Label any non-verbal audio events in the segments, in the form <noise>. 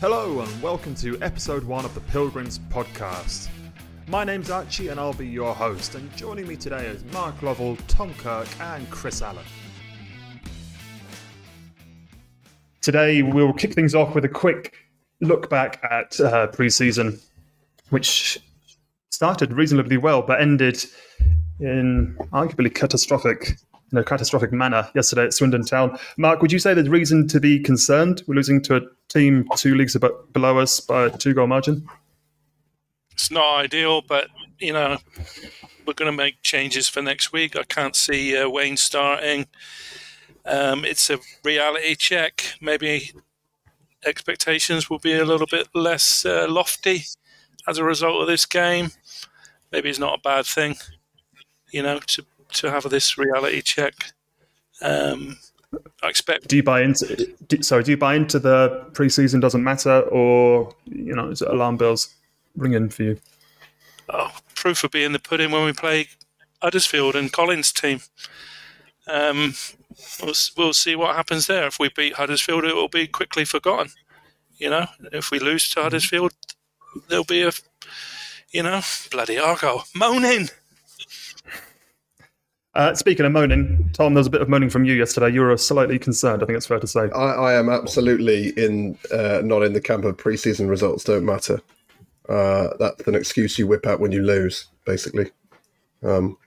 Hello, and welcome to episode one of the Pilgrims podcast. My name's Archie, and I'll be your host. And joining me today is Mark Lovell, Tom Kirk, and Chris Allen. Today, we'll kick things off with a quick look back at uh, pre season, which started reasonably well but ended in arguably catastrophic in a catastrophic manner yesterday at Swindon Town. Mark, would you say there's reason to be concerned? We're losing to a team two leagues below us by a two goal margin. It's not ideal, but you know we're going to make changes for next week. I can't see uh, Waine starting. Um, it's a reality check. Maybe expectations will be a little bit less uh, lofty as a result of this game. Maybe it's not a bad thing, you know, to to have this reality check. Um, I expect. Do you buy into? Do, sorry, do you buy into the preseason doesn't matter, or you know, is it alarm bells ringing for you? Oh, proof of being the pudding when we play Huddersfield and Colin's team. Um, we'll, we'll see what happens there. If we beat Huddersfield, it will be quickly forgotten. You know, if we lose to Huddersfield, there'll be a, you know, bloody Argo moaning. Uh, speaking of moaning, Tom, there was a bit of moaning from you yesterday. You were slightly concerned. I think it's fair to say. I, I am absolutely in, uh, not in the camp of preseason results don't matter. Uh, that's an excuse you whip out when you lose, basically. Um,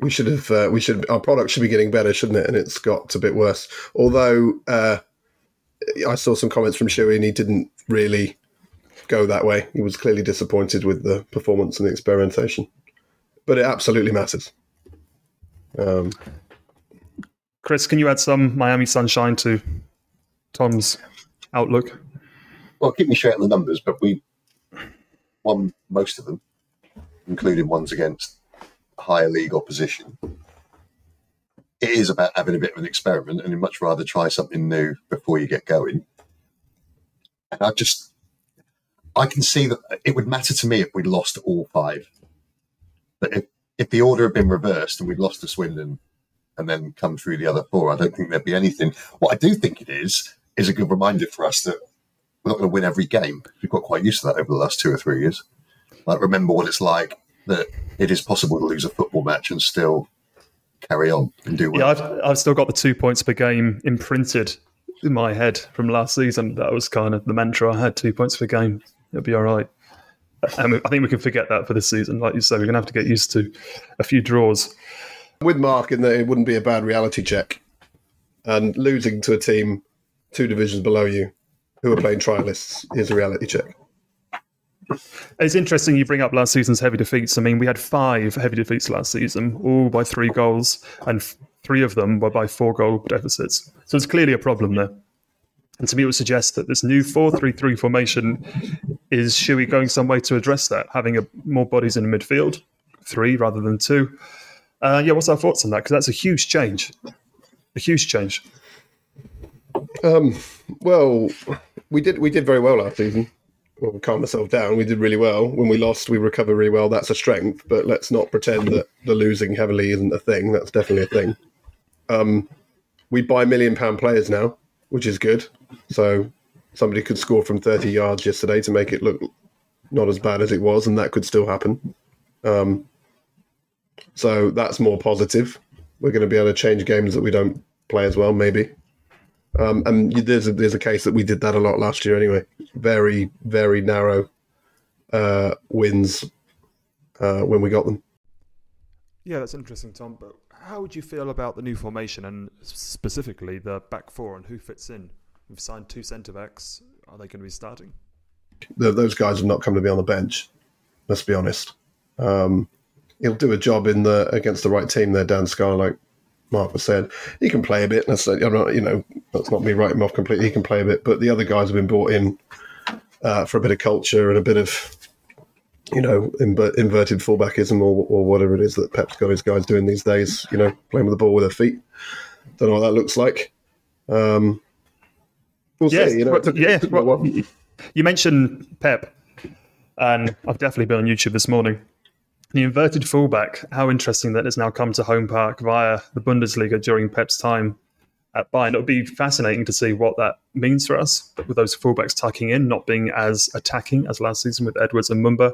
we should have, uh, we should, our product should be getting better, shouldn't it? And it's got a bit worse. Although uh, I saw some comments from Shuey and he didn't really go that way. He was clearly disappointed with the performance and the experimentation. But it absolutely matters. Um, Chris, can you add some Miami sunshine to Tom's outlook? Well, keep me straight on the numbers, but we won most of them, including ones against higher league opposition. It is about having a bit of an experiment, and you'd much rather try something new before you get going. And I just, I can see that it would matter to me if we lost all five. But if if the order had been reversed and we'd lost to Swindon and then come through the other four, I don't think there'd be anything. What I do think it is is a good reminder for us that we're not going to win every game. We've got quite used to that over the last two or three years. Like remember what it's like that it is possible to lose a football match and still carry on and do well. Yeah, I've, I've still got the two points per game imprinted in my head from last season. That was kind of the mantra I had: two points per game. It'll be all right. And I think we can forget that for this season. Like you said, we're going to have to get used to a few draws. With Mark, in that it wouldn't be a bad reality check. And losing to a team two divisions below you who are playing trialists is a reality check. It's interesting you bring up last season's heavy defeats. I mean, we had five heavy defeats last season, all by three goals, and three of them were by four goal deficits. So it's clearly a problem there. And to me, it would suggest that this new 4 3 3 formation is Shuey going some way to address that, having a, more bodies in the midfield, three rather than two. Uh, yeah, what's our thoughts on that? Because that's a huge change. A huge change. Um, well, we did we did very well last season. Well, calm myself down. We did really well. When we lost, we recovered really well. That's a strength, but let's not pretend that the losing heavily isn't a thing. That's definitely a thing. Um, we buy million pound players now which is good. So somebody could score from 30 yards yesterday to make it look not as bad as it was, and that could still happen. Um, so that's more positive. We're going to be able to change games that we don't play as well, maybe. Um, and there's a, there's a case that we did that a lot last year anyway. Very, very narrow uh, wins uh, when we got them. Yeah, that's interesting, Tom. But how would you feel about the new formation and specifically the back four and who fits in? We've signed two centre backs. Are they going to be starting? The, those guys have not come to be on the bench. Let's be honest. Um, he'll do a job in the against the right team there, Dan Scarr, like Mark was said. He can play a bit. I'm not, you know, that's not me writing him off completely. He can play a bit, but the other guys have been brought in uh, for a bit of culture and a bit of you know, inverted fullbackism or, or whatever it is that Pep's got his guys doing these days, you know, playing with the ball with their feet. Don't know what that looks like. Um, we'll yes, see. You know, took, yeah, you mentioned Pep, and I've definitely been on YouTube this morning. The inverted fullback, how interesting that has now come to home park via the Bundesliga during Pep's time at Bayern. It would be fascinating to see what that means for us with those fullbacks tucking in, not being as attacking as last season with Edwards and Mumba,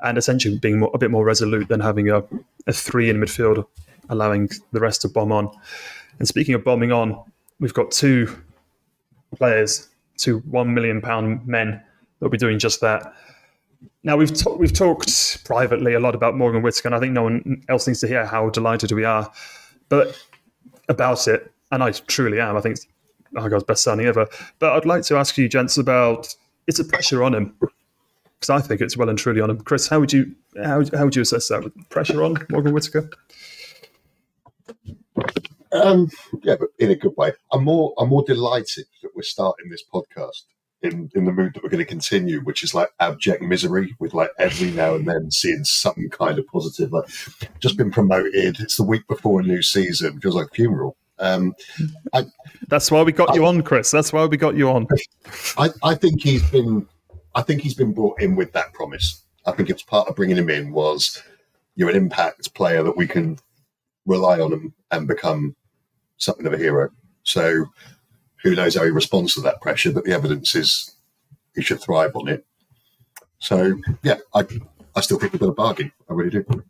and essentially being more, a bit more resolute than having a, a three in midfield, allowing the rest to bomb on. And speaking of bombing on, we've got two players, two one million pound men that'll be doing just that. Now we've ta- we've talked privately a lot about Morgan Whittaker, and I think no one else needs to hear how delighted we are, but about it, and I truly am. I think it's God's best signing ever. But I'd like to ask you, gents, about it's a pressure on him because I think it's well and truly on him. Chris, how would you how, how would you assess that? Pressure on Morgan Whittaker? Um, yeah, but in a good way. I'm more I'm more delighted that we're starting this podcast in, in the mood that we're going to continue, which is like abject misery, with like every now and then seeing some kind of positive. Like, just been promoted. It's the week before a new season. Feels like funeral. Um, I, That's why we got you on, Chris. That's why we got you on. I, I think he's been I think he's been brought in with that promise. I think it's part of bringing him in was you're an impact player that we can rely on and, and become something of a hero. So who knows how he responds to that pressure, but the evidence is he should thrive on it. So yeah, I I still think we've got a bargain. I really do.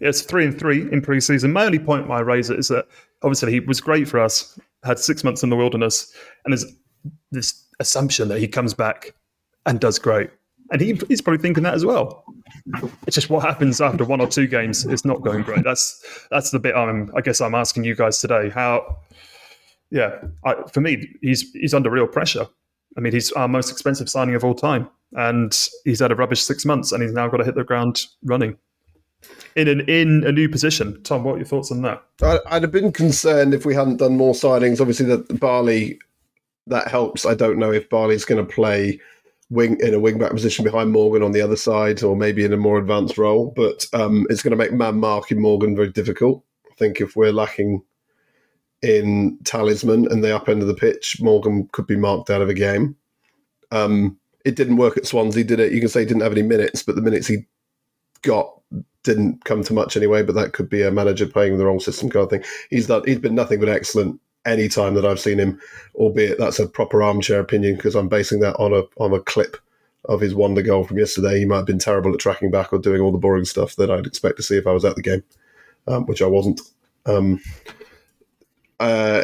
It's three and three in pre-season. My only point I raise it is that obviously he was great for us, had six months in the wilderness, and there's this assumption that he comes back and does great. And he, he's probably thinking that as well. It's just what happens after one or two games is not going great. That's that's the bit I'm I guess I'm asking you guys today. How yeah, I, for me, he's he's under real pressure. I mean, he's our most expensive signing of all time, and he's had a rubbish six months, and he's now got to hit the ground running in an in a new position. Tom, what are your thoughts on that? I'd have been concerned if we hadn't done more signings. Obviously, that Bali that helps. I don't know if Bali's going to play wing in a wing back position behind Morgan on the other side, or maybe in a more advanced role. But um, it's going to make man marking Morgan very difficult. I think if we're lacking in talisman and the up end of the pitch, Morgan could be marked out of a game. Um, it didn't work at Swansea, did it? You can say he didn't have any minutes, but the minutes he got didn't come to much anyway. But that could be a manager playing the wrong system kind of thing. He's done. He's been nothing but excellent any time that I've seen him. Albeit that's a proper armchair opinion because I'm basing that on a on a clip of his wonder goal from yesterday. He might have been terrible at tracking back or doing all the boring stuff that I'd expect to see if I was at the game, um, which I wasn't. Um, uh,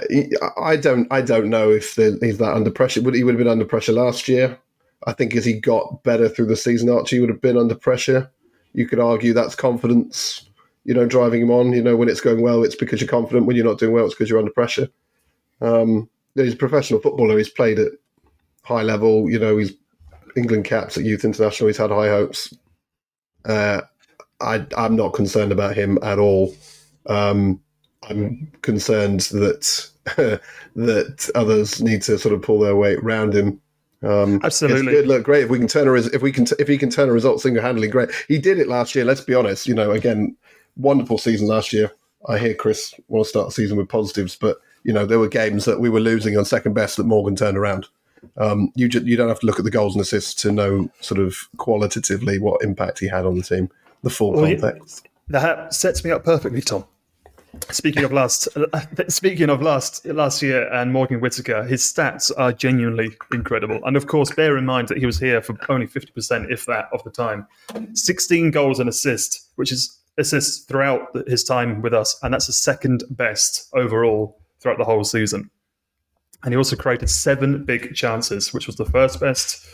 I don't. I don't know if he's that under pressure. Would he would have been under pressure last year? I think as he got better through the season, Archie would have been under pressure. You could argue that's confidence. You know, driving him on. You know, when it's going well, it's because you're confident. When you're not doing well, it's because you're under pressure. Um, he's a professional footballer. He's played at high level. You know, he's England caps at youth international. He's had high hopes. Uh, I, I'm not concerned about him at all. Um, I'm concerned that <laughs> that others need to sort of pull their weight round him. Um, Absolutely. it's good. Look, great if we can turn a res- if we can t- if he can turn a result single handedly. Great. He did it last year. Let's be honest. You know, again, wonderful season last year. I hear Chris want to start the season with positives, but you know there were games that we were losing on second best that Morgan turned around. Um, you ju- you don't have to look at the goals and assists to know sort of qualitatively what impact he had on the team. The full Well, context. That sets me up perfectly, Tom. Speaking of last, <laughs> speaking of last last year and Morgan Whittaker, his stats are genuinely incredible. And of course, bear in mind that he was here for only fifty percent, if that, of the time. Sixteen goals and assists, which is assists throughout his time with us, and that's the second best overall throughout the whole season. And he also created seven big chances, which was the first best.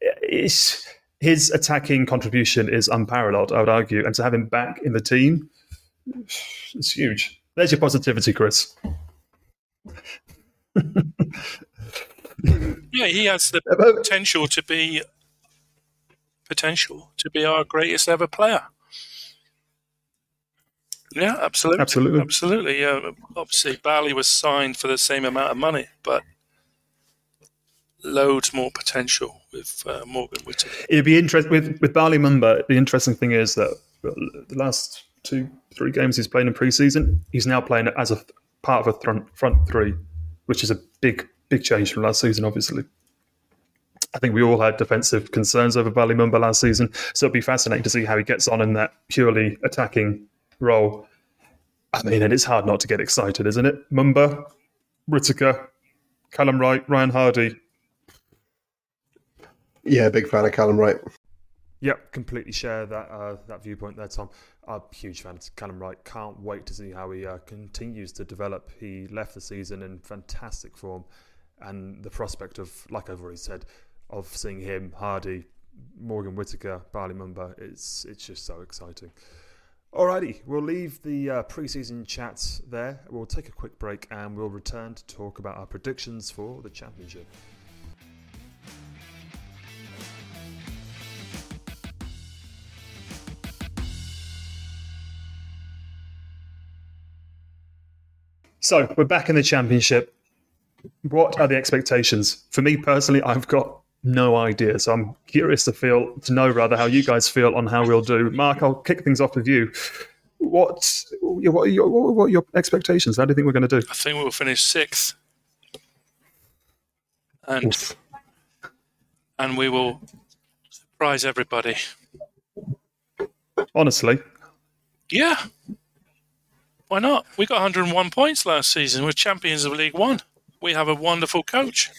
It's, his attacking contribution is unparalleled, I would argue, and to have him back in the team it's huge. There's your positivity, Chris. Yeah, he has the potential to be potential to be our greatest ever player. Yeah, absolutely, Absolutely. absolutely. Yeah, obviously, Bali was signed for the same amount of money, but loads more potential with uh, Morgan Whittaker. It'd be interesting with with Bali Mumba. The interesting thing is that the last two, three games he's playing in preseason, he's now playing as a part of a front front three, which is a big big change from last season. Obviously, I think we all had defensive concerns over Bali Mumba last season, so it'd be fascinating to see how he gets on in that purely attacking role. I mean, and it's hard not to get excited, isn't it? Mumba, Whittaker, Callum Wright, Ryan Hardy. Yeah, big fan of Callum Wright. Yep, completely share that uh, that viewpoint there, Tom. I'm a huge fan of Callum Wright. Can't wait to see how he uh, continues to develop. He left the season in fantastic form, and the prospect of, like I've already said, of seeing him, Hardy, Morgan Whittaker, Bali Mumba, it's it's just so exciting. Alrighty, we'll leave the uh, preseason chats there. We'll take a quick break and we'll return to talk about our predictions for the championship. So we're back in the championship. What are the expectations? For me personally, I've got no idea. So I'm curious to feel to know rather how you guys feel on how we'll do. Mark, I'll kick things off with you. What what are your, what are your expectations? How do you think we're going to do? I think we'll finish sixth, and and we will surprise everybody. Honestly, Yeah. Why not? We got 101 points last season. We're champions of League One. We have a wonderful coach.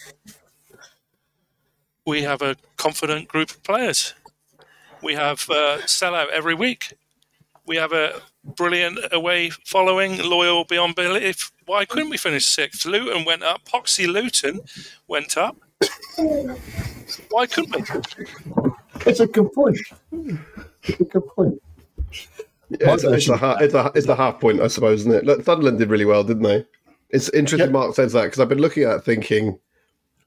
We have a confident group of players. We have uh, sell out every week. We have a brilliant away following, loyal beyond belief. Why couldn't we finish sixth? Luton went up. Poxy Luton went up. Why couldn't we? It's a good point. It's a good point. Yeah, it's, it's, ha- it's, a, it's a half point, I suppose, isn't it? Look, Sunderland did really well, didn't they? It's interesting Yep. Mark says that because I've been looking at it thinking,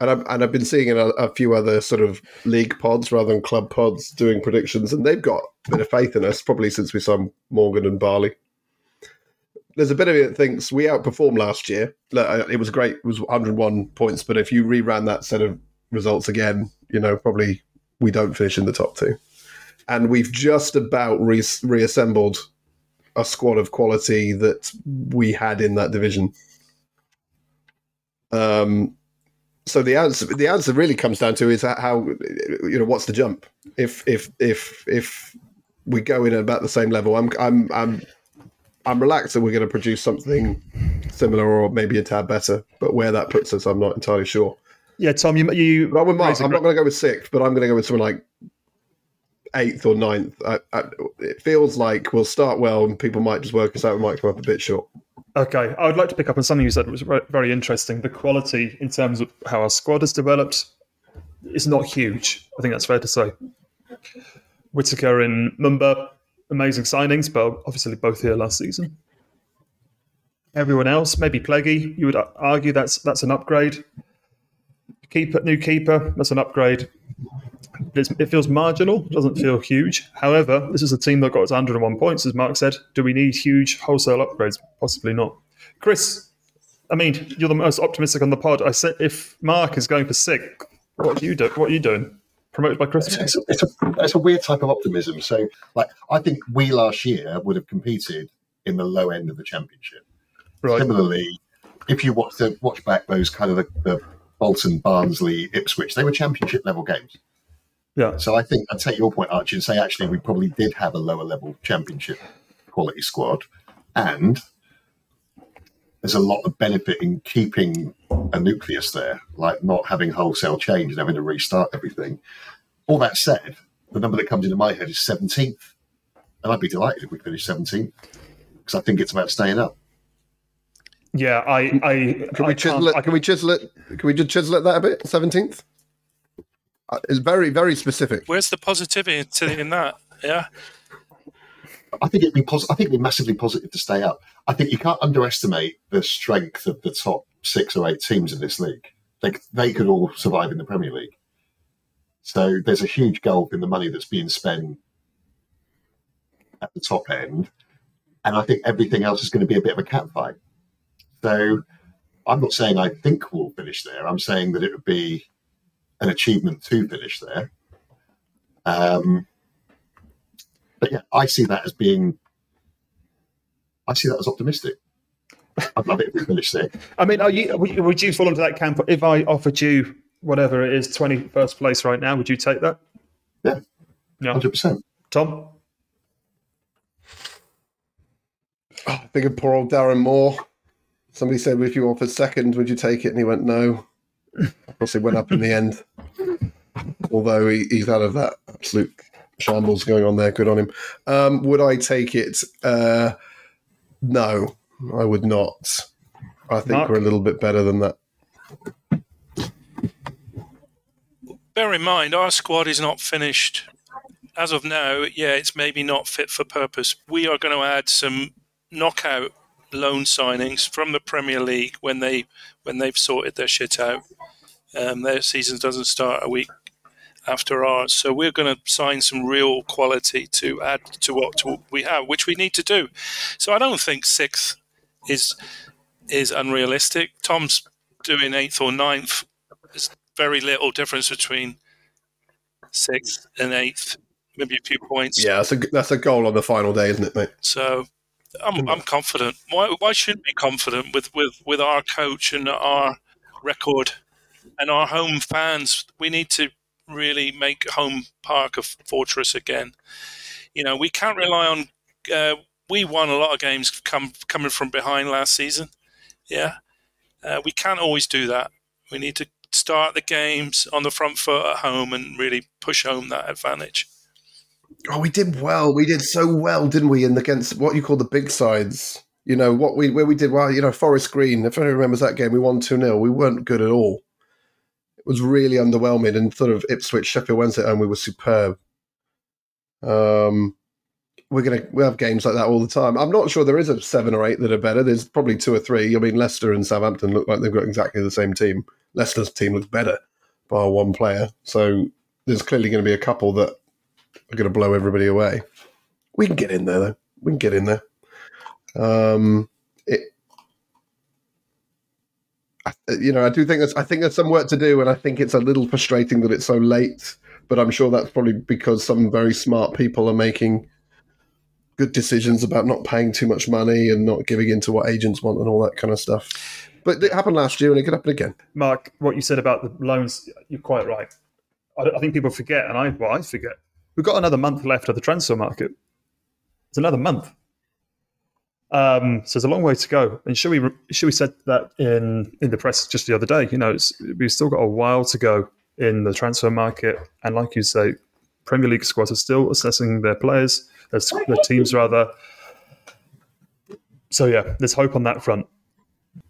and I've, and I've been seeing in a, a few other sort of league pods rather than club pods doing predictions, and they've got a bit of faith in us, probably since we saw Morgan and Bali. There's a bit of it that thinks we outperformed last year. Look, It was great. It was 101 points, but if you reran that set of results again, you know, probably we don't finish in the top two. And we've just about re- reassembled a squad of quality that we had in that division. Um, so the answer the answer really comes down to is how you know what's the jump if if if if we go in at about the same level i'm i'm i'm i'm relaxed that we're going to produce something similar or maybe a tad better but where that puts us i'm not entirely sure yeah, Tom, you you. I'm, with Mark, raise a I'm not going to go with sixth but i'm going to go with something like eighth or ninth I, I, it feels like we'll start well and people might just work us out we might come up a bit short Okay, I would like to pick up on something you said that was ve- very interesting. The quality in terms of how our squad has developed is not huge. I think that's fair to say. Whittaker and Mumba, amazing signings, but obviously both here last season. Everyone else, maybe Pleggy, you would argue that's that's an upgrade. Keeper, new keeper, that's an upgrade. It's, it feels marginal, doesn't feel huge. However, this is a team that got to 101 points, as Mark said. Do we need huge wholesale upgrades? Possibly not. Chris, I mean, you're the most optimistic on the pod. I said if Mark is going for sixth, what do you do? What are you doing? Promoted by Chris? It's, it's, a, it's a weird type of optimism. So, like, I think we last year would have competed in the low end of the championship. Right. Similarly, if you watch the watch back those kind of the, the Bolton, Barnsley, Ipswich, they were championship level games. Yeah. So I think I'd take your point, Archie, and say actually we probably did have a lower level championship quality squad, and there's a lot of benefit in keeping a nucleus there, like not having wholesale change and having to restart everything. All that said, the number that comes into my head is 17th, and I'd be delighted if we finished 17th because I think it's about staying up. Yeah, I, I, Can I we chisel can't- it? Can we chisel it? Can we just chisel it that a bit? Seventeenth. Uh, It's very very specific. Where's the positivity in that? Yeah. I think it'd be pos- I think it'd be massively positive to stay up. I think you can't underestimate the strength of the top six or eight teams in this league. They they could all survive in the Premier League. So there's a huge gulf in the money that's being spent at the top end, and I think everything else is going to be a bit of a catfight. So I'm not saying I think we'll finish there. I'm saying that it would be an achievement to finish there. Um, but yeah, I see that as being, I see that as optimistic. I'd love it if we finished there. <laughs> I mean, are you? Would you- would you fall into that camp? If I offered you whatever it is, twenty first place right now, would you take that? Yeah, Yeah. hundred percent. Tom. I think of poor old Darren Moore. Somebody said, if you offered second, would you take it? And he went, no. Of course, it went up in the end. Although he, he's out of that absolute shambles going on there. Good on him. Um, would I take it? Uh, no, I would not. I think Mark? we're a little bit better than that. Bear in mind, our squad is not finished. As of now, yeah, it's maybe not fit for purpose. We are going to add some knockout loan signings from the Premier League when they when they've sorted their shit out. Um, their season doesn't start a week after ours, so we're going to sign some real quality to add to what to what we have, which we need to do. So I don't think sixth is is unrealistic. Tom's doing eighth or ninth. There's very little difference between sixth and eighth, maybe a few points. Yeah, that's a that's a goal on the final day, isn't it, mate? So I'm, I'm confident. Why, why shouldn't be confident with, with, with our coach and our record and our home fans? We need to really make home park a fortress again. You know, we can't rely on. Uh, we won a lot of games come, coming from behind last season. Yeah, uh, we can't always do that. We need to start the games on the front foot at home and really push home that advantage. Oh, we did well. We did so well, didn't we? In against what you call the big sides. You know what we where we did well. You know Forest Green. If anyone remembers that game, we won two 0 We weren't good at all. Was really underwhelming. And sort of Ipswich, Sheffield Wednesday, and we were superb. Um, we're gonna we have games like that all the time. I'm not sure there is a seven or eight that are better. There's probably two or three. I mean, Leicester and Southampton look like they've got exactly the same team. Leicester's team looks better by one player. So there's clearly going to be a couple that are going to blow everybody away. We can get in there though. We can get in there. Um, it, I- Uh, you know, I do think there's, I think there's some work to do, and I think it's a little frustrating that it's so late. But I'm sure that's probably because some very smart people are making good decisions about not paying too much money and not giving in to what agents want and all that kind of stuff. But it happened last year, and it could happen again. Mark, what you said about the loans, you're quite right. I, I think people forget, and I, well, I forget. We've got another month left of the transfer market. It's another month. Um, so there's a long way to go. And should we should we said that in in the press just the other day? You know, we've still got a while to go in the transfer market, and like you say, Premier League squads are still assessing their players, their, their teams rather. So yeah, there's hope on that front.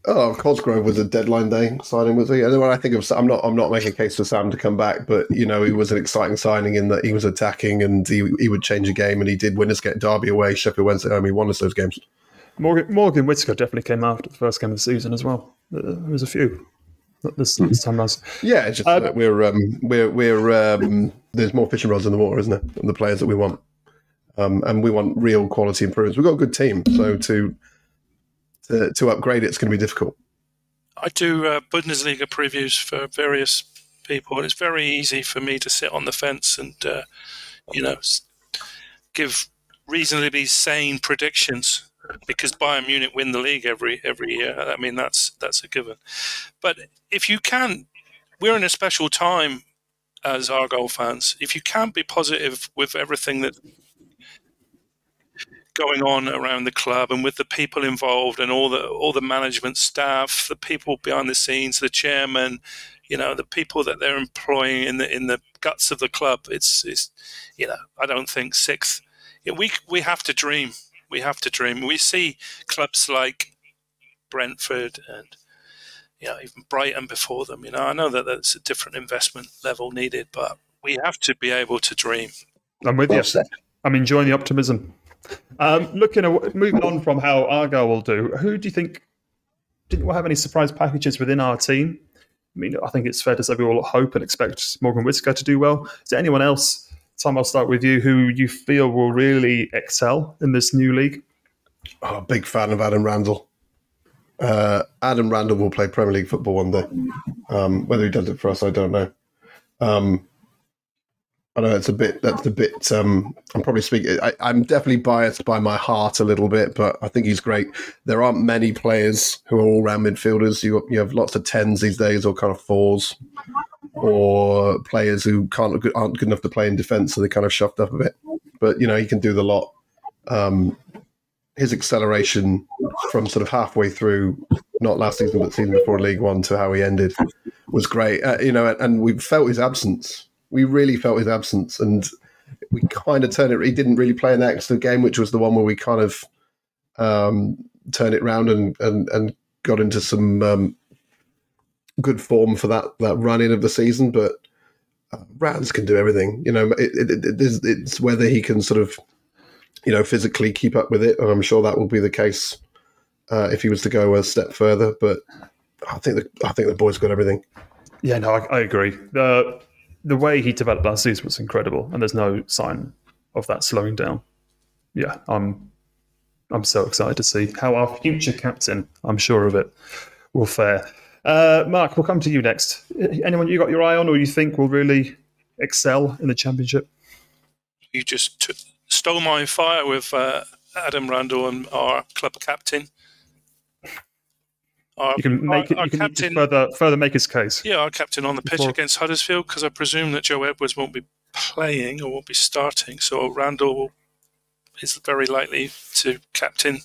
Oh, Cosgrove was a deadline day signing, was he? And when I think of, I'm not, I'm not making a case for Sam to come back, but you know, he was an exciting signing in that he was attacking and he, he would change a game, and he did win us get Derby away, Sheffield Wednesday home. He won us those games. Morgan, Morgan Whittaker definitely came after the first game of the season as well. Uh, There was a few. This, this time last. Yeah, it's just Uh, that we're um, we're we're um, there's more fishing rods in the water, isn't there? And the players that we want, um, and we want real quality improvements. We've got a good team, so to to, to upgrade it's going to be difficult. I do uh, Bundesliga previews for various people, and it's very easy for me to sit on the fence and, uh, you know, give reasonably sane predictions because Bayern Munich win the league every every year. I mean, that's that's a given. But if you can, we're in a special time as Argyle fans. If you can't be positive with everything that going on around the club and with the people involved and all the all the management staff, the people behind the scenes, the chairman, you know, the people that they're employing in the in the guts of the club. It's it's you know, I don't think sixth. We we have to dream. We have to dream. We see clubs like Brentford and you know even Brighton before them. You know, I know that that's a different investment level needed, but we have to be able to dream. I'm with you. I'm enjoying the optimism. Um, looking at moving on from how Argyle will do, who do you think didn't we have any surprise packages within our team? I mean, I think it's fair to say we all hope and expect Morgan Whittaker to do well. Is there anyone else? Tom, I'll start with you. Who you feel will really excel in this new league? Oh, big fan of Adam Randell. Uh, Adam Randell will play Premier League football one day. Um, whether he does it for us, I don't know. Um, I don't know it's a bit. That's a bit. Um, I'm probably speaking. I, I'm definitely biased by my heart a little bit, but I think he's great. There aren't many players who are all round midfielders. You you have lots of tens these days, or kind of fours, or players who can't aren't good enough to play in defence, so they kind of shoved up a bit. But you know, he can do the lot. Um, his acceleration from sort of halfway through not last season, but season before League One to how he ended was great. Uh, you know, and, and we felt his absence. We really felt his absence, and we kind of turned it. He didn't really play in the Exeter game, which was the one where we kind of um, turned it round and and and got into some um, good form for that that run in of the season. But uh, Rans can do everything. You know, it, it, it, it's, it's whether he can sort of you know physically keep up with it, and I'm sure that will be the case uh, if he was to go a step further. But I think the I think the boy's got everything. Yeah, no, I, I agree. The the way he developed last season was incredible, and there's no sign of that slowing down. Yeah, I'm I'm so excited to see how our future captain, I'm sure of it, will fare. Uh, Mark, we'll come to you next. Anyone you got your eye on, or you think will really excel in the championship? You just t- stole my fire with uh, Adam Randell and our club captain. Our, You can make our, it. our You can captain, further further make his case. yeah, our captain on the pitch Before- against Huddersfield because I presume that Joe Edwards won't be playing or won't be starting. So Randell is very likely to captain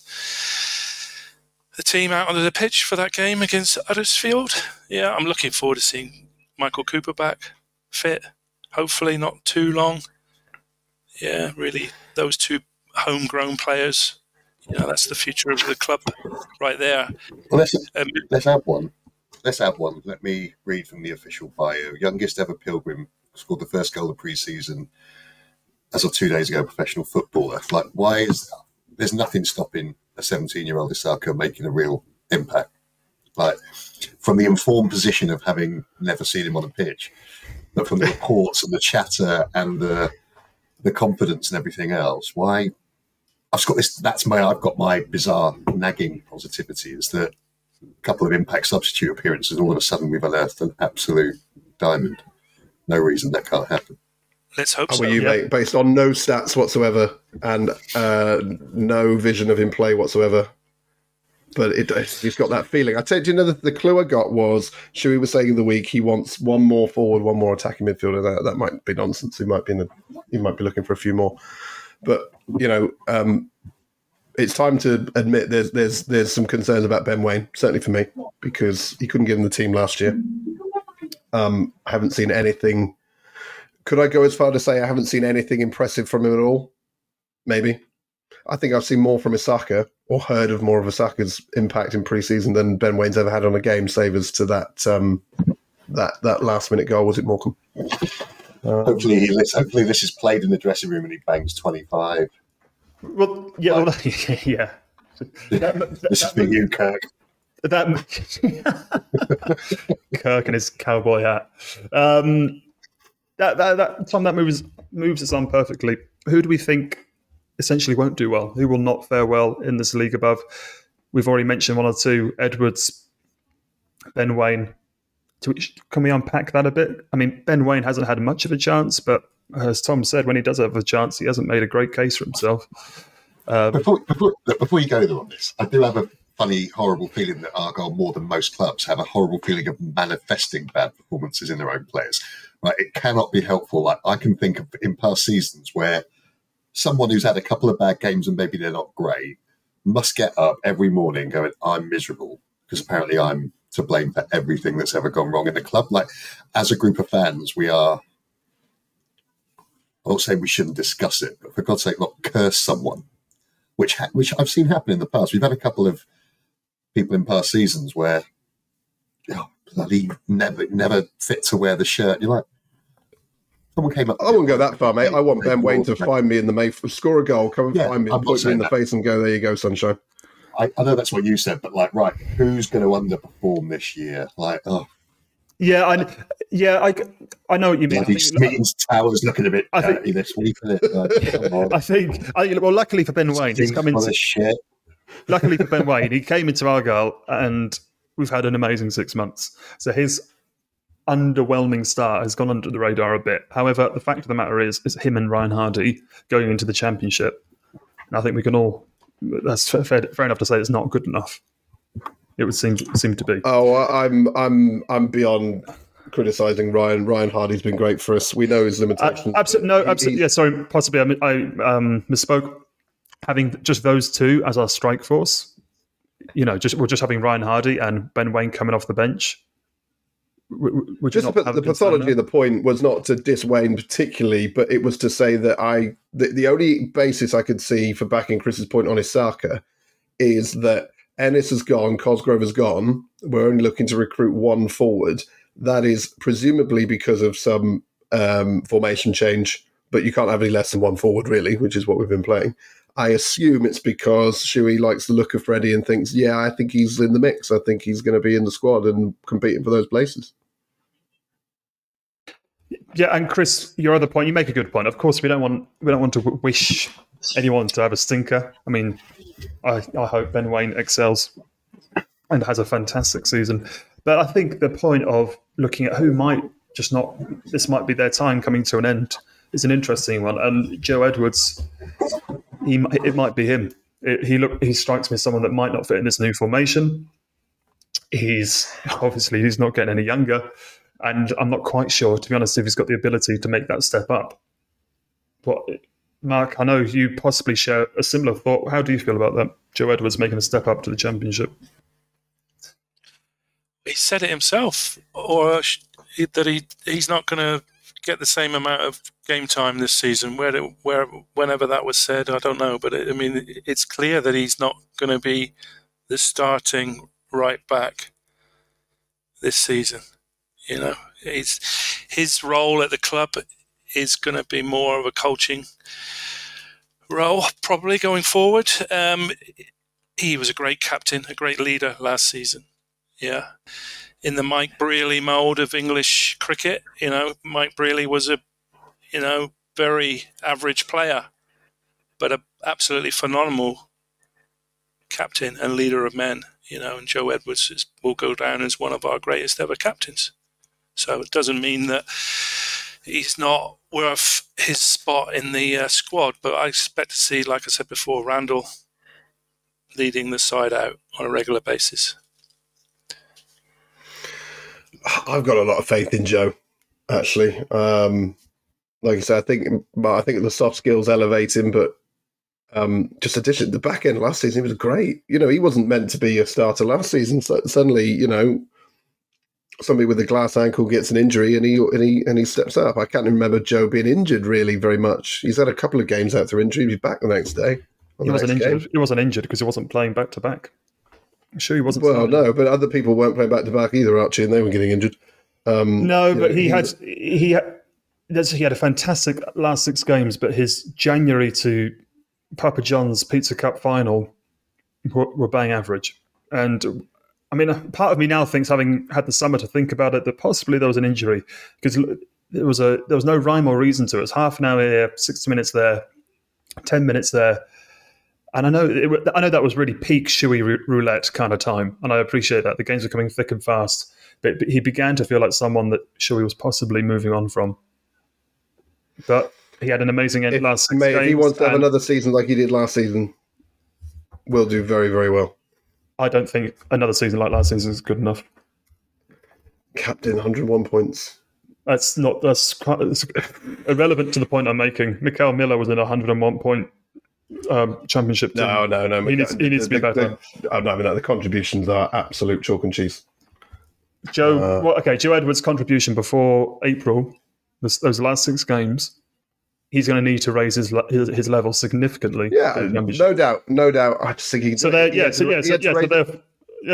the team out onto the pitch for that game against Huddersfield. Yeah, I'm looking forward to seeing Michael Cooper back fit. Hopefully, not too long. Yeah, really, those two homegrown players. You know, that's the future of the club right there. Well, let's Um, let's add one. Let's add one. Let me read from the official bio. Youngest ever Pilgrim scored the first goal of pre-season as of two days ago. Professional footballer. Like, why is there's nothing stopping a 17-year-old Issaka making a real impact? Like, from the informed position of having never seen him on a pitch, but from the reports and the chatter and the the confidence and everything else, why? I've got this. That's my. I've got my bizarre nagging positivity. Is that a couple of impact substitute appearances, and all of a sudden we've unearthed an absolute diamond. No reason that can't happen. let's hope How so. are you, yeah. mate? Based on no stats whatsoever and uh, no vision of him play whatsoever. But it, he's got that feeling. I tell you, do you know, the, the clue I got was Shuey was saying in the week he wants one more forward, one more attacking midfielder. That, that might be nonsense. He might be in the, he might be looking for a few more. But you know, um, it's time to admit there's there's there's some concerns about Ben Waine, certainly for me, because he couldn't get in the team last year. Um, I haven't seen anything could I go as far to say I haven't seen anything impressive from him at all? Maybe. I think I've seen more from Issaka or heard of more of Issaka's impact in preseason than Ben Waine's ever had on a game, save to that um, that that last minute goal. Was it Morecambe? Hopefully, he lis- hopefully this is played in the dressing room and he bangs twenty five. Well, yeah, well, <laughs> yeah. <laughs> That, This is for you, Kirk. that <laughs> Kirk and his cowboy hat. Um, that, that, that Tom, that moves moves us on perfectly. Who do we think essentially won't do well? Who will not fare well in this league above? We've already mentioned one or two: Edwards, Ben Waine. Do we, can we unpack that a bit? I mean, Ben Waine hasn't had much of a chance, but as Tom said, when he does have a chance, he hasn't made a great case for himself. Uh, Before, before, before you go there on this, I do have a funny, horrible feeling that Argyle, more than most clubs, have a horrible feeling of manifesting bad performances in their own players. Right? It cannot be helpful. Like I can think of in past seasons where someone who's had a couple of bad games and maybe they're not great must get up every morning going, "I'm miserable," because apparently I'm to blame for everything that's ever gone wrong in the club. Like as a group of fans, we are. I won't say we shouldn't discuss it, but for God's sake, not curse someone which ha- which I've seen happen in the past. We've had a couple of people in past seasons where oh, bloody never never fit to wear the shirt. You're like, someone came up. I wouldn't go that far, mate. I want Ben Waine to find me in the May, score a goal, come and Yeah, find me, and put me in saying the that. face, and go, "There you go, sunshine." I, I know that's what you said, but like, right, who's going to underperform this year? Like, oh, yeah, I, yeah, I, I know what you mean. I bloody think- Smeaton's Tower's looking a bit I think- dirty this week? Like. <laughs> I think, I, well, luckily for Ben Waine, he's full into shit. luckily for Ben <laughs> Waine, he came into Argyle and we've had an amazing six months. So his underwhelming start has gone under the radar a bit. However, the fact of the matter is, is him and Ryan Hardy going into the championship. And I think we can all, that's fair, fair, enough to say it's not good enough. It would seem seem to be. Oh, I'm I'm I'm beyond criticizing Ryan. Ryan Hardy's been great for us. We know his limitations. Absolutely, no, absolutely. Yeah, sorry, possibly I, I um, misspoke. Having just those two as our strike force, you know, just we're just having Ryan Hardy and Ben Waine coming off the bench. Would just the, the pathology of the point was not to diss Waine particularly, but it was to say that I the, the only basis I could see for backing Chris's point on Issaka is that Ennis has gone, Cosgrove has gone. We're only looking to recruit one forward. That is presumably because of some um, formation change, but you can't have any less than one forward, really, which is what we've been playing. I assume it's because Shuey likes the look of Freddie and thinks, yeah, I think he's in the mix. I think he's going to be in the squad and competing for those places. Yeah, and Chris, your other point, you make a good point. Of course, we don't want we don't want to wish anyone to have a stinker. I mean, I, I hope Ben Waine excels and has a fantastic season. But I think the point of looking at who might just not this might be their time coming to an end is an interesting one. And Joe Edwards, he it might be him. It, he look he strikes me as someone that might not fit in this new formation. He's obviously he's not getting any younger, and I'm not quite sure, to be honest, if he's got the ability to make that step up. But Mark, I know you possibly share a similar thought. How do you feel about that? Joe Edwards making a step up to the championship. He said it himself, or that he he's not going to get the same amount of game time this season. Where, where, whenever that was said, I don't know. But it, I mean, it's clear that he's not going to be the starting right back this season. You know, his his role at the club is going to be more of a coaching role, probably going forward. Um, he was a great captain, a great leader last season. Yeah, in the Mike Brearley mold of English cricket. You know, Mike Brearley was a, you know, very average player, but a absolutely phenomenal captain and leader of men. You know, and Joe Edwards is, will go down as one of our greatest ever captains. So it doesn't mean that he's not worth his spot in the uh, squad, but I expect to see, like I said before, Randall leading the side out on a regular basis. I've got a lot of faith in Joe. Actually, um, like I said, I think I think the soft skills elevate him, but um, just addition the back end last season he was great. You know, he wasn't meant to be a starter last season. So suddenly, you know, somebody with a glass ankle gets an injury and he and he and he steps up. I can't remember Joe being injured really very much. He's had a couple of games out through injury. He's back the next day. He wasn't injured. He wasn't injured because he wasn't playing back to back. I'm sure he wasn't. Well, no, but other people weren't playing back to back either, Archie, and they were getting injured. Um, no, but know, he, he, had he had he had a fantastic last six games, but his January to Papa John's Pizza Cup final were, were bang average. And I mean, part of me now thinks, having had the summer to think about it, that possibly there was an injury because there was a there was no rhyme or reason to it. It was half an hour here, sixty minutes there, ten minutes there and I know it, I know that was really peak Shuey roulette kind of time, and I appreciate that the games were coming thick and fast. But, but he began to feel like someone that Shuey was possibly moving on from. But he had an amazing end if, last six mate. If he wants to have another season like he did last season, will do very very well. I don't think another season like last season is good enough. Captain, 101 points. That's not that's, quite, that's irrelevant to the point I'm making. Mickel Miller was in a 101 point um, championship team. No, no, no. He needs, he needs the, to be better. The, I'm not even that. The contributions are absolute chalk and cheese. Joe, uh, well, okay, Joe Edwards' contribution before April, this, those last six games, he's going to need to raise his his, his level significantly. Yeah, no doubt, no doubt. I just think he. So there, yeah, so yeah, so, yeah, so therefore,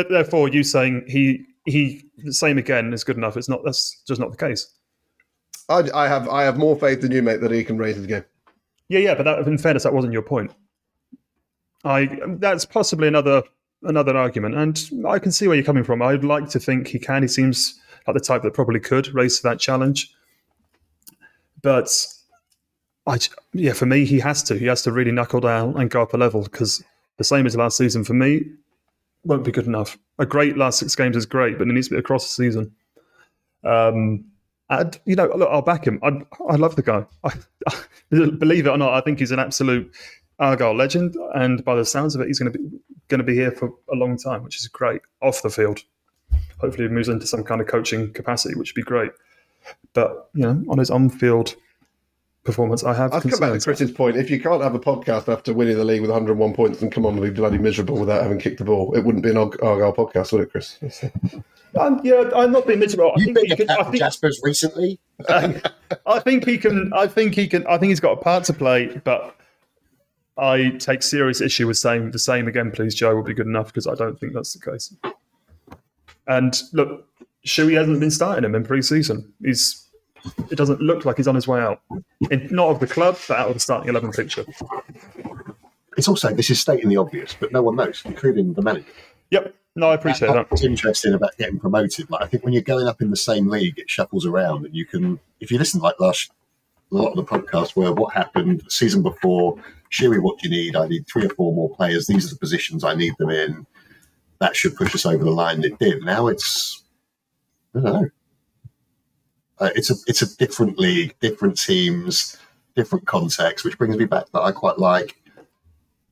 therefore, you saying he he the same again is good enough. It's not. That's just not the case. I, I have I have more faith than you, mate, that he can raise his game. Yeah, yeah, but that, in fairness, that wasn't your point. I that's possibly another another argument, and I can see where you're coming from. I'd like to think he can. He seems like the type that probably could raise to that challenge, but I yeah, for me, he has to. He has to really knuckle down and go up a level because the same as last season for me won't be good enough. A great last six games is great, but it needs to be across the season. Um, and you know, look, I'll back him. I, I love the guy. I, I, <laughs> believe it or not, I think he's an absolute Argyle legend, and by the sounds of it, he's going to be going to be here for a long time, which is great. Off the field, hopefully, he moves into some kind of coaching capacity, which would be great. But you know, on his on-field performance, I have. I'd come back to. Chris's point. If you can't have a podcast after winning the league with 101 points and come on and be bloody miserable without having kicked the ball, it wouldn't be an Argyle podcast, would it, Chris? <laughs> Um, yeah, I'm not being miserable. I You've think, been he a can, I, Captain think, Jaspers recently. <laughs> I think he can. I think he can. I think he's got a part to play, but I take serious issue with saying the same again. Please, Joe, will be good enough because I don't think that's the case. And look, Shuey hasn't been starting him in pre-season. He's. It doesn't look like he's on his way out. In, not of the club, but out of the starting eleven picture. It's also this is stating the obvious, but no one knows, including the manager. Yep. No, I appreciate that. What's interesting about getting promoted, like I think when you're going up in the same league, it shuffles around, and you can, if you listen like last, a lot of the podcasts were what happened the season before. Shuey, what do you need? I need three or four more players. These are the positions I need them in. That should push us over the line. It did. Now it's, I don't know. Uh, it's a it's a different league, different teams, different context, which brings me back that I quite like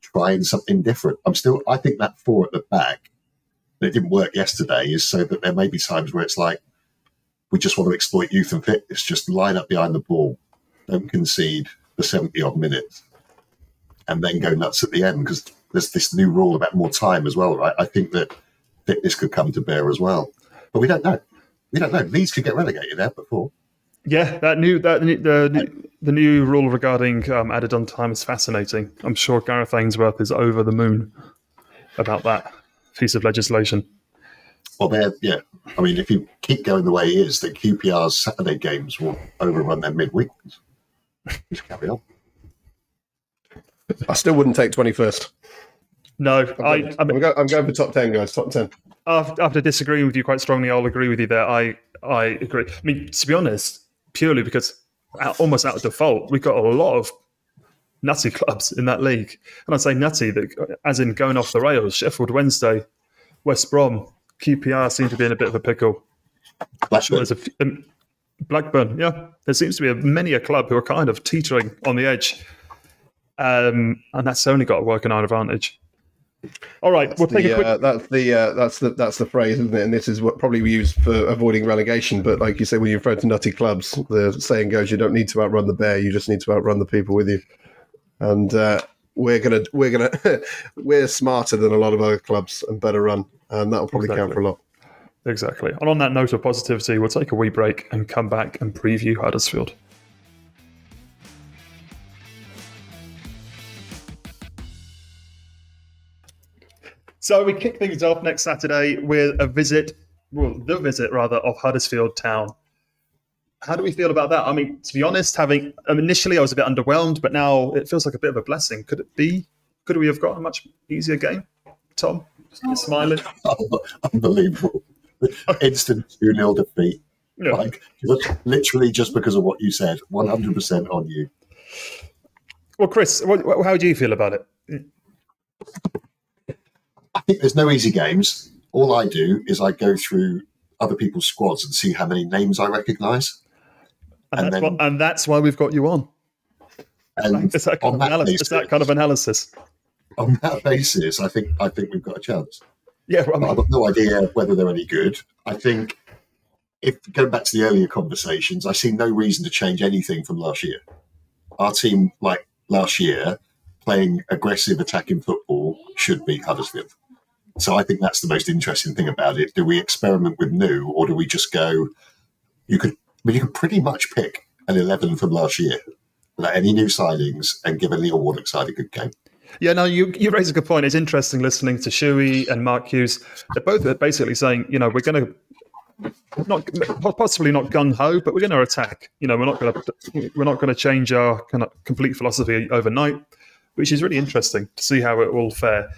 trying something different. I'm still, I think that four at the back that didn't work yesterday is so that there may be times where it's like we just want to exploit youth and fitness, just line up behind the ball, don't concede for 70 odd minutes, and then go nuts at the end because there's this new rule about more time as well, right? I think that fitness could come to bear as well, but we don't know. We don't know. Leeds could get relegated out before. Yeah, that new that the the, the new rule regarding um, added on time is fascinating. I'm sure Gareth Ainsworth is over the moon about that piece of legislation. Well, they're, yeah. I mean, if you keep going the way he is, then QPR's Saturday games will overrun their midweek. Just carry on. I still wouldn't take 21st. No, I, I I'm, mean, go, I'm going for top 10, guys. Top 10. After, disagreeing with you quite strongly, I'll agree with you there. I I agree. I mean, to be honest, purely because out, almost out of default, we've got a lot of nutty clubs in that league, and I say nutty that as in going off the rails. Sheffield Wednesday, West Brom, QPR seem to be in a bit of a pickle. Blackburn. There's a um, Blackburn, yeah. There seems to be a, many a club who are kind of teetering on the edge, um, and that's only got to work in our advantage. All right, we'll take a quick. uh, that's the uh, that's the that's the phrase, isn't it? And this is what probably we use for avoiding relegation. But like you say, when you're refer to nutty clubs, the saying goes, "You don't need to outrun the bear; you just need to outrun the people with you." And uh, we're gonna we're gonna <laughs> we're smarter than a lot of other clubs and better run, and that'll probably count for a lot. Exactly. And on that note of positivity, we'll take a wee break and come back and preview Huddersfield. So we kick things off next Saturday with a visit, well, the visit rather, of Huddersfield Town. How do we feel about that? I mean, to be honest, having um, initially I was a bit underwhelmed, but now it feels like a bit of a blessing. Could it be? Could we have got a much easier game? Tom, you're smiling. <laughs> Unbelievable. Instant 2 0 defeat. Yeah. Like, literally just because of what you said. 100% on you. Well, Chris, what, what- how do you feel about it? I think there's no easy games. All I do is I go through other people's squads and see how many names I recognise. And, And that's, then- and that's why we've got you on. And <laughs> It's that kind, on of, that, analysis, basis, that kind of analysis. on that basis, I think I think we've got a chance. Yeah, well, I mean, I've got no idea whether they're any good. I think if going back to the earlier conversations, I see no reason to change anything from last year. Our team, like last year, playing aggressive attacking football should beat Huddersfield. So I think that's the most interesting thing about it. Do we experiment with new, or do we just go? You could, mean, you could pretty much pick an eleven from last year without any new signings and give a Neil Warnock side a good game. yeah, no, you, you raise a good point. It's interesting listening to Shuey and Mark Hughes. They're both basically saying, you know, we're going to not possibly not gung ho, but we're going to attack. You know, we're not going to we're not going to change our kind of complete philosophy overnight, which is really interesting to see how it will fare.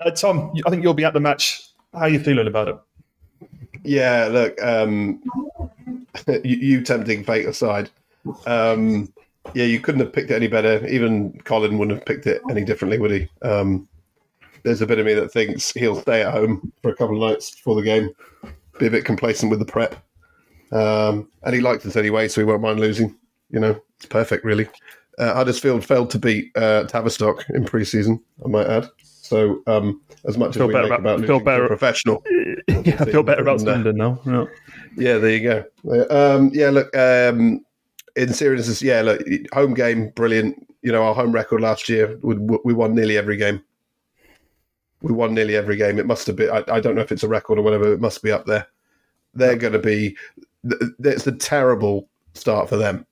Uh, Tom, I think you'll be at the match. How are you feeling about it? Yeah, look, um, <laughs> you, you tempting fate aside, um, yeah, you couldn't have picked it any better. Even Colin wouldn't have picked it any differently, would he? Um, there's a bit of me that thinks he'll stay at home for a couple of nights before the game, be a bit complacent with the prep, um, and he liked us anyway, so he won't mind losing. You know, it's perfect, really. Uh, Huddersfield failed to beat uh, Tavistock in pre-season, I might add. So, um, as much as Feel we better make about- about, feel better- a professional, <laughs> yeah, I feel better about. Swindon now. Yeah. yeah, there you go. Um, yeah, look, um, in seriousness, yeah, look, home game, brilliant. You know, our home record last year, we, we won nearly every game. We won nearly every game. It must have been. I, I don't know if it's a record or whatever. It must be up there. They're going to be. It's a terrible start for them.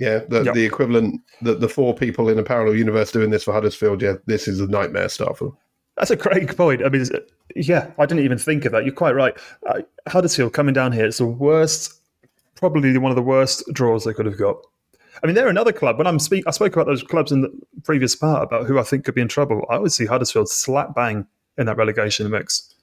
Yeah, the, Yep. the equivalent, the, the four people in a parallel universe doing this for Huddersfield. Yeah, this is a nightmare start for them. That's a great point. I mean, yeah, I didn't even think of that. You're quite right. Uh, Huddersfield coming down here, it's the worst, probably one of the worst draws they could have got. I mean, they're another club. When I'm speak, I spoke about those clubs in the previous part about who I think could be in trouble. I would see Huddersfield slap bang in that relegation mix.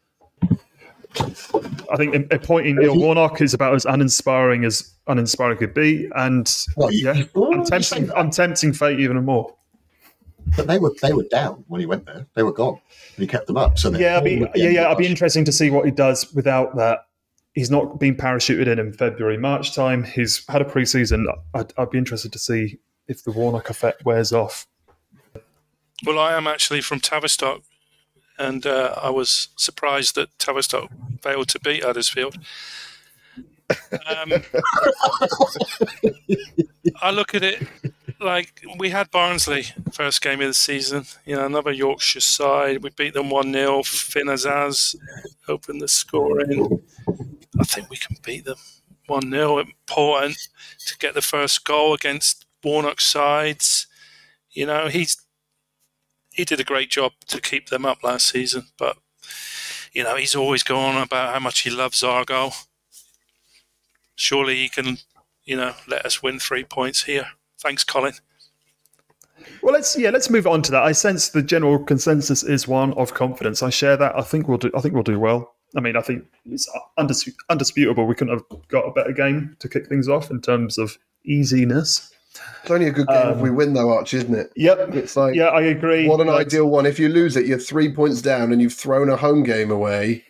I think appointing Neil Warnock is about as uninspiring as uninspiring could be, and Well, yeah, you- oh, I'm tempting. I'm tempting fate even more. But they were they were down when he went there. They were gone, and he kept them up. So Yeah, I'd be, at yeah, yeah. I'd be interesting to see what he does without that. He's not been parachuted in in February, March time. He's had a preseason. I'd, I'd be interested to see if the Warnock effect wears off. Well, I am actually from Tavistock, and uh, I was surprised that Tavistock failed to beat Huddersfield. Um, I look at it like we had Barnsley first game of the season. You know, another Yorkshire side. We beat them one 0 Finn Azaz opened the scoring. I think we can beat them one 0 Important to get the first goal against Warnock sides. You know, he's he did a great job to keep them up last season. But you know, he's always on about how much he loves Argyle. Surely he can, you know, let us win three points here. Thanks, Colin. Well, let's yeah, let's move on to that. I sense the general consensus is one of confidence. I share that. I think we'll do. I think we'll do well. I mean, I think it's undis- undisputable. We couldn't have got a better game to kick things off in terms of easiness. It's only a good game if we um, win, though, Arch, isn't it? Yep. It's like Yeah, I agree. what an ideal one. If you lose it, you're three points down, and you've thrown a home game away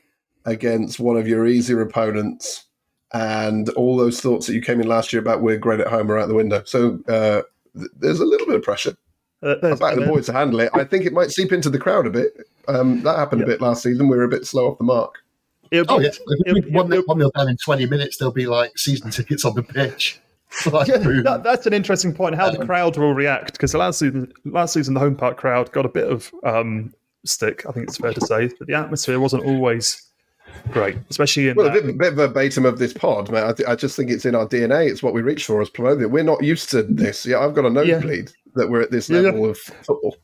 against one of your easier opponents, and all those thoughts that you came in last year about we're great at home are out the window. So uh, th- there's a little bit of pressure. Uh, I there's- back the boys to handle it. I think it might seep into the crowd a bit. Um, that happened a bit last season. We were a bit slow off the mark. it'll be- Oh yeah, if it'll- one nil it'll- one nil down in twenty minutes, there'll be like season tickets on the pitch. <laughs> Like, Yeah, that, that's an interesting point. How the crowd will react because last season, last season, the home park crowd got a bit of um, stick. I think it's fair to say, but the atmosphere wasn't always great, especially in. Well, a that- bit, bit verbatim of this pod, man. I, th- I just think it's in our DNA. It's what we reach for as Plymouth. We're not used to this. Yeah, I've got a nosebleed that we're at this Yeah. level of football.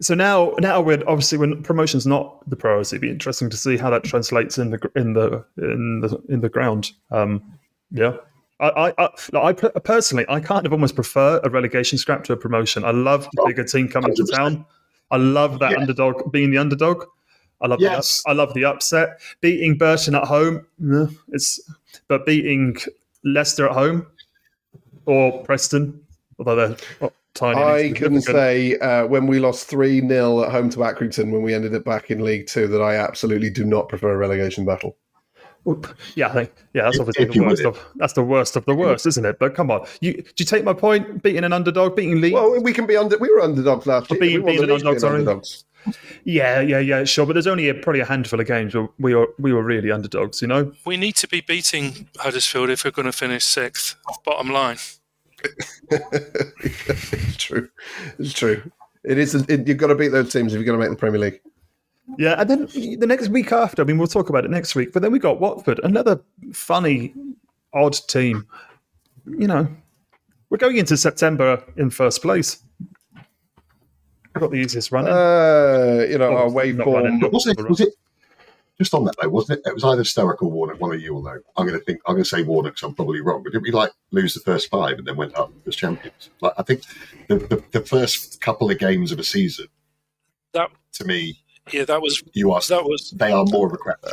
so now, now we're obviously when promotion's not the priority. It'd be interesting to see how that translates in the in the in the in the ground. Um, yeah. I, I, I, I personally, I kind of almost prefer a relegation scrap to a promotion. I love the bigger team coming to 100%. town. I love that Yeah. underdog being the underdog. I love Yes. the, I love the upset. Beating Burton at home, it's but beating Leicester at home or Preston, although they're tiny. I insignificant. say uh, when we lost 3 0 at home to Accrington when we ended up back in League Two that I absolutely do not prefer a relegation battle. Yeah, I think yeah, that's If- obviously if the worst of that's the worst of the worst, isn't it? But come on, you do you take my point? Beating an underdog, beating Leeds. Well, we can be under. We were underdogs last year. being- we won being the an league underdog, being sorry. underdogs. yeah, yeah, yeah, sure. But there's only a, probably a handful of games where we were we were really underdogs. You know, We need to be beating Huddersfield if we're going to finish sixth. Bottom line. it's <laughs> true. It's true. It is. It, you've got to beat those teams if you're going to make the Premier League. Yeah. And then the next week after, I mean, we'll talk about it next week. But then we got Watford, another funny, odd team. You know, we're going into September in first place. We've got the easiest run. Uh, you know, Oh, our wave not form. wasn't it? Was it? Just on that though, wasn't it? It was either Sturrock or Warnock. One of you will know. I'm going to think. I'm going to say Warnock. because I'm probably wrong. But didn't we like lose the first five and then went up as champions? Like I think the, the, the first couple of games of a season, That to me, yeah, that was you are that was they are more of a crap.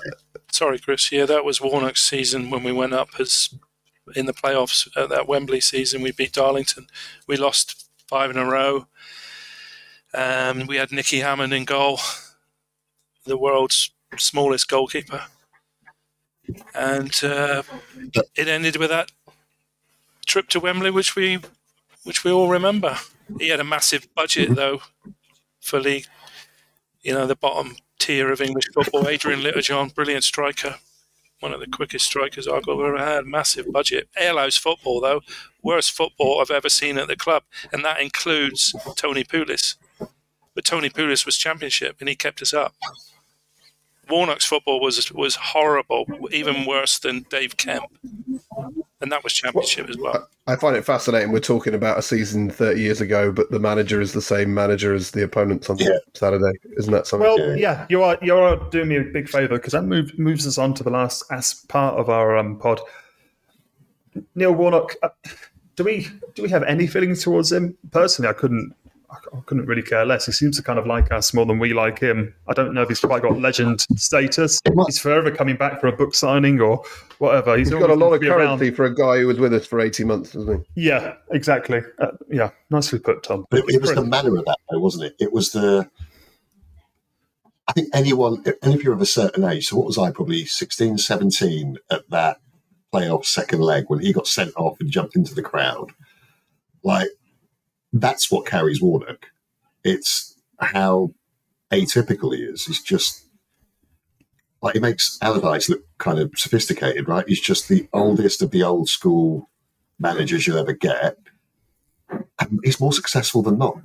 sorry, Chris. Yeah, that was Warnock's season when we went up as in the playoffs at that Wembley season. We beat Darlington. We lost five in a row. Um, we had Nicky Hammond in goal, the world's smallest goalkeeper, and uh, it ended with that trip to Wembley, which we which we all remember. He had a massive budget though for league, you know, the bottom tier of English football. Adrian Littlejohn, brilliant striker, one of the quickest strikers I've ever had. Massive budget. Alehouse football though, worst football I've ever seen at the club, and that includes Tony Pulis. But Tony Pulis was championship, and he kept us up. Warnock's football was was horrible, even worse than Dave Kemp, and that was championship as well. I find it fascinating. We're talking about a season 30 years ago, but the manager is the same manager as the opponents on Yeah. Saturday. Isn't that something? Well, yeah, you are you are doing me a big favour because that move, moves us on to the last as part of our um, pod. Neil Warnock, uh, do we do we have any feelings towards him? Personally, I couldn't. I I couldn't really care less. He seems to kind of like us more than we like him. I don't know if he's quite got legend status. He's forever coming back for a book signing or whatever. He's, He's got a lot of be around. currency for a guy who was with us for 18 months, doesn't he? Yeah, exactly. Uh, yeah, nicely put, Tom. But it, it was the manner of that, though, wasn't it? It was the. I think anyone, and if you're of a certain age, so what was I, probably 16, 17 at that playoff second leg when he got sent off and jumped into the crowd? Like, that's what carries Warnock. It's how atypical he is. He's just like, it makes Allardyce look kind of sophisticated, right? He's just the oldest of the old school managers you'll ever get. And he's more successful than not.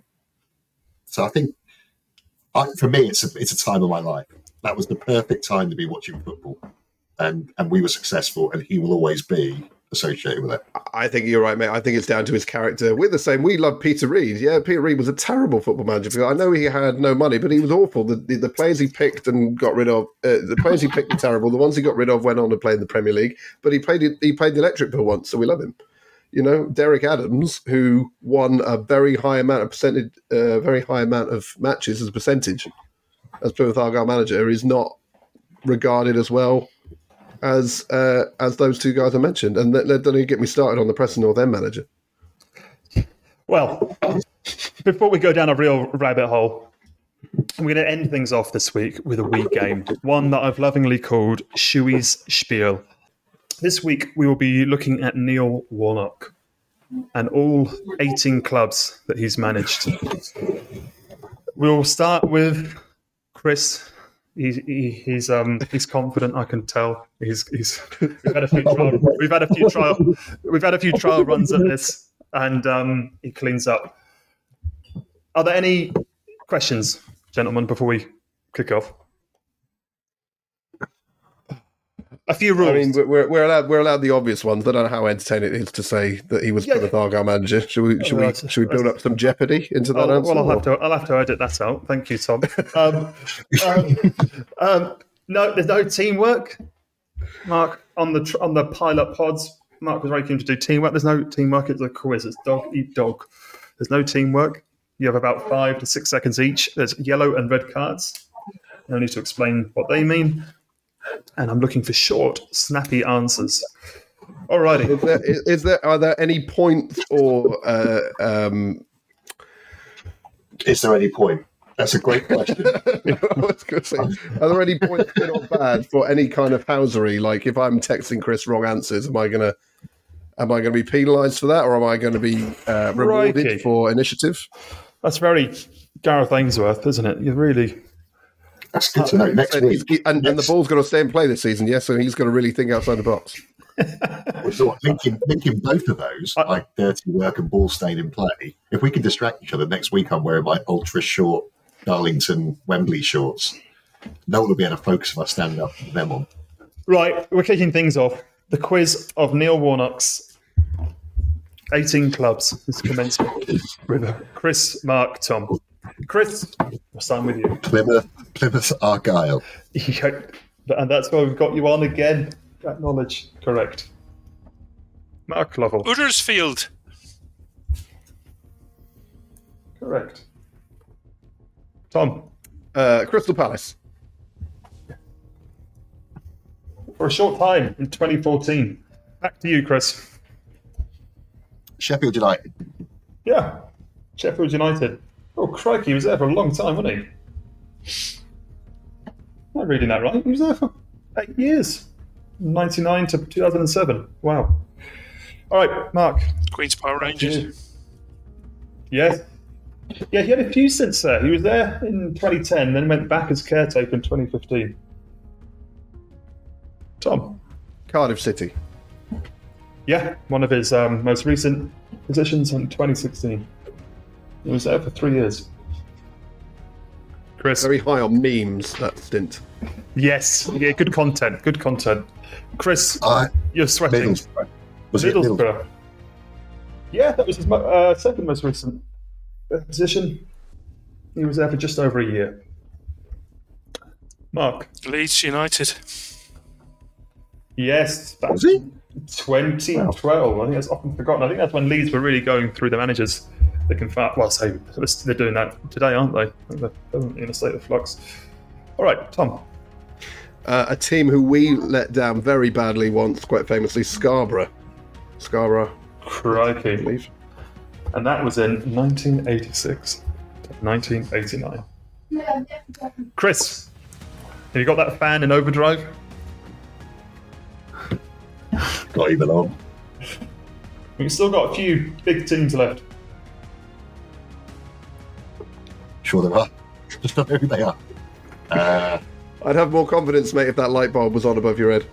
So I think, I, for me, it's a, it's a time of my life. That was the perfect time to be watching football, and and we were successful, and he will always be associated with it. I think you're right, mate. I think it's down to his character. We're the same. We love Peter Reid. Yeah, Peter Reid was a terrible football manager. I know he had no money, but he was awful. The, the, the players he picked and got rid of, uh, the players he picked were terrible. The ones he got rid of went on to play in the Premier League, but he played he played the electric bill once, so we love him. You know, Derek Adams, who won a very high amount of percentage, uh, very high amount of matches as a percentage as Plymouth Argyle manager, is not regarded as well as uh, as those two guys I mentioned. And let, let, don't even get me started on the Preston North End manager. Well, before we go down a real rabbit hole, I'm going to end things off this week with a wee game, one that I've lovingly called Shuey's Spiel. This week we will be looking at Neil Warnock and all 18 clubs that he's managed. We'll start with Chris. He, he, he's um he's confident. I can tell. He's he's <laughs> we've had a few trial, we've had a few trial we've had a few trial runs at this, and um he cleans up. Are there any questions, gentlemen, before we kick off? A few rules. I mean, we're, we're allowed we're allowed the obvious ones. I don't know how entertaining it is to say that he was Yeah. Plymouth Argyle manager. Should we should we should we build up some jeopardy into that Oh, answer? well, I'll have to. I'll have to edit that out. Thank you, Tom. <laughs> Um, um, um, no, there's no teamwork. Mark on the on the pilot pods. Mark was very keen to do teamwork. There's no teamwork. It's a quiz. It's dog eat dog. There's no teamwork. You have about five to six seconds each. There's yellow and red cards. No need to explain what they mean. And I'm looking for short, snappy answers. Alrighty. Is there, is, is there are there any points or uh, um, Is there any point? That's a great question. <laughs> I was say, are there any points good or bad for any kind of housery? Like if I'm texting Chris wrong answers, am I gonna am I going to be penalised for that, or am I going to be uh, rewarded Crikey. for initiative? That's very Gareth Ainsworth, isn't it? You really. That's good to know. <laughs> Next And, week, he- and, and the ball's going to stay in play this season, yes. So he's going to really think outside the box. <laughs> So what, linking, linking both of those, I- like dirty work and ball staying in play. If we can distract each other next week, I'm wearing my ultra short Darlington Wembley shorts. No one will be able to focus if I stand up with them on. Right, we're kicking things off. The quiz of Neil Warnock's 18 clubs is commencing with Chris, Mark, Tom. Chris, we'll start with you. Plymouth, Plymouth Argyle, <laughs> Yeah, and that's why we've got you on again. That knowledge, correct. Mark Lovell, Uddersfield, correct. Tom, Uh, Crystal Palace, for a short time in 2014. Back to you, Chris. Sheffield United, Yeah, Sheffield United. Oh, crikey, he was there for a long time, wasn't he? Am I reading that right? He was there for eight years. 99 to 2007. Wow. All right, Mark. Queen's Park Rangers, Yes. Yeah, he had a few since there. He was there in 2010, then went back as caretaker in 2015. Tom. Cardiff City, Yeah, one of his um, most recent positions in 2016. He was there for three years. Chris. Very high on memes, that stint. Yes, yeah, good content, good content. Chris, Uh, you're sweating. Middlesbrough. Was it Middlesbrough? Middlesbrough. Yeah, that was his uh, second most recent position. He was there for just over a year. Mark. Leeds United. Yes, back Was he? 2012. I think that's often forgotten. I think that's when Leeds were really going through the managers. They can fa- well say they're doing that today, aren't they? They're in a state of flux. All right, Tom. Uh, a team who we let down very badly once, quite famously, Scarborough. Scarborough, I Crikey. believe. And that was in 1986, 1989. Chris, have you got that fan in overdrive? Not even on. We've still got a few big teams left. Sure there are. <laughs> Just don't know who they are. Uh, I'd have more confidence, mate, if that light bulb was on above your head.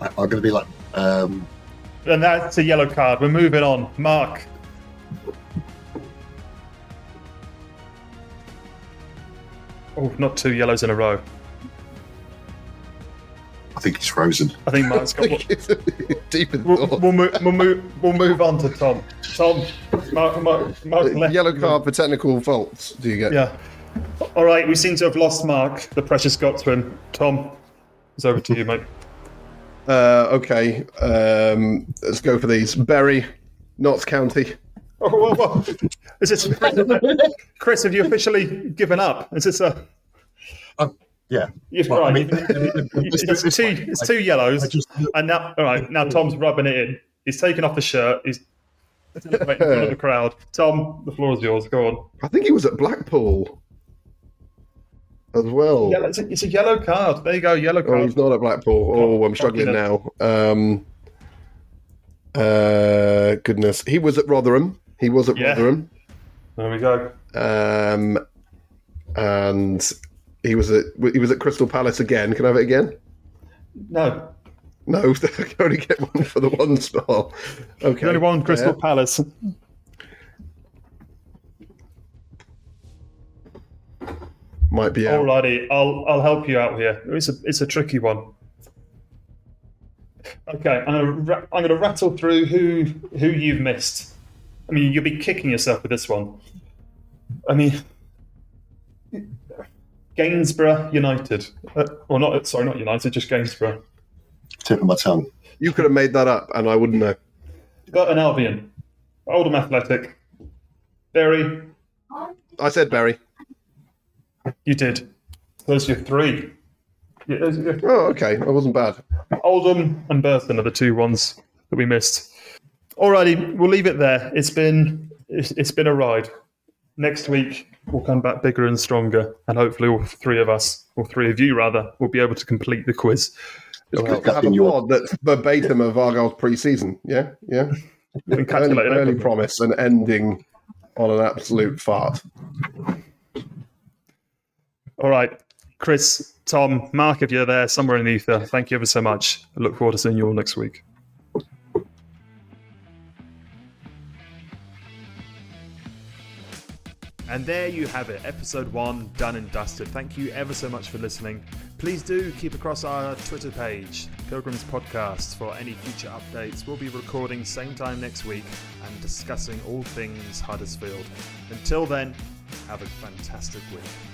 I- I'm going to be like, um, And that's a yellow card. We're moving on. Mark. Oh, not two yellows in a row. I think he's frozen. I think Mark's got <laughs> one. Deep in We'll, thought. we'll, move, we'll, move, we'll move on to Tom. Tom, Mark, Mark, Mark left. Yellow card for technical faults. Do you get? Yeah. All right, we seem to have lost Mark. The pressure's got to him. Tom, it's over to you, mate. Uh, okay. Um, let's go for these. Bury, Notts County. Oh, whoa, whoa. Is this Chris? Have you officially given up? Is this a? Yeah. You've Well, I mean, <laughs> it's, this- this two. It's two yellows, just- and now, all right. Now Tom's rubbing it in. He's taking off the shirt. He's waiting in front of the crowd. Tom, the floor is yours. Go on. I think he was at Blackpool as well. Yeah, it's a, it's a yellow card. There you go. Yellow Oh, card. he's not at Blackpool. Oh, I'm struggling now. Um, uh, goodness, he was at Rotherham. He was at Yeah. Rotherham, There we go. um, and he was at he was at Crystal Palace again. Can I have it again? No, No, <laughs> I can only get one for the one star. Okay, only one Crystal Yeah. Palace. might be out. Alrighty, I'll I'll help you out here. It's a it's a tricky one. Okay, I'm gonna ra- I'm gonna rattle through who who you've missed. I mean, you'll be kicking yourself with this one. I mean, Gainsborough United, uh, or not? Sorry, not United, just Gainsborough. Tip of my tongue. You could have made that up, and I wouldn't know. an Albion, Oldham Athletic, Bury. I said Barry. You did. Those are your three. Yeah, those are your- Oh, okay, I wasn't bad. Oldham and Burton are the two ones that we missed. Alrighty, we'll leave it there. It's been it's, it's been a ride. Next week we'll come back bigger and stronger, and hopefully all three of us, or three of you rather, will be able to complete the quiz. It's Well, good to have a in your- pod that's verbatim of Argyle's pre-season. Yeah, yeah. <laughs> Early, Encapsulated early promise and ending on an absolute fart. All right, Chris, Tom, Mark, if you're there somewhere in the ether, thank you ever so much. I look forward to seeing you all next week. And there you have it, episode one done and dusted. Thank you ever so much for listening. Please do keep across our Twitter page, Pilgrims Podcast, for any future updates. We'll be recording same time next week and discussing all things Huddersfield. Until then, have a fantastic week.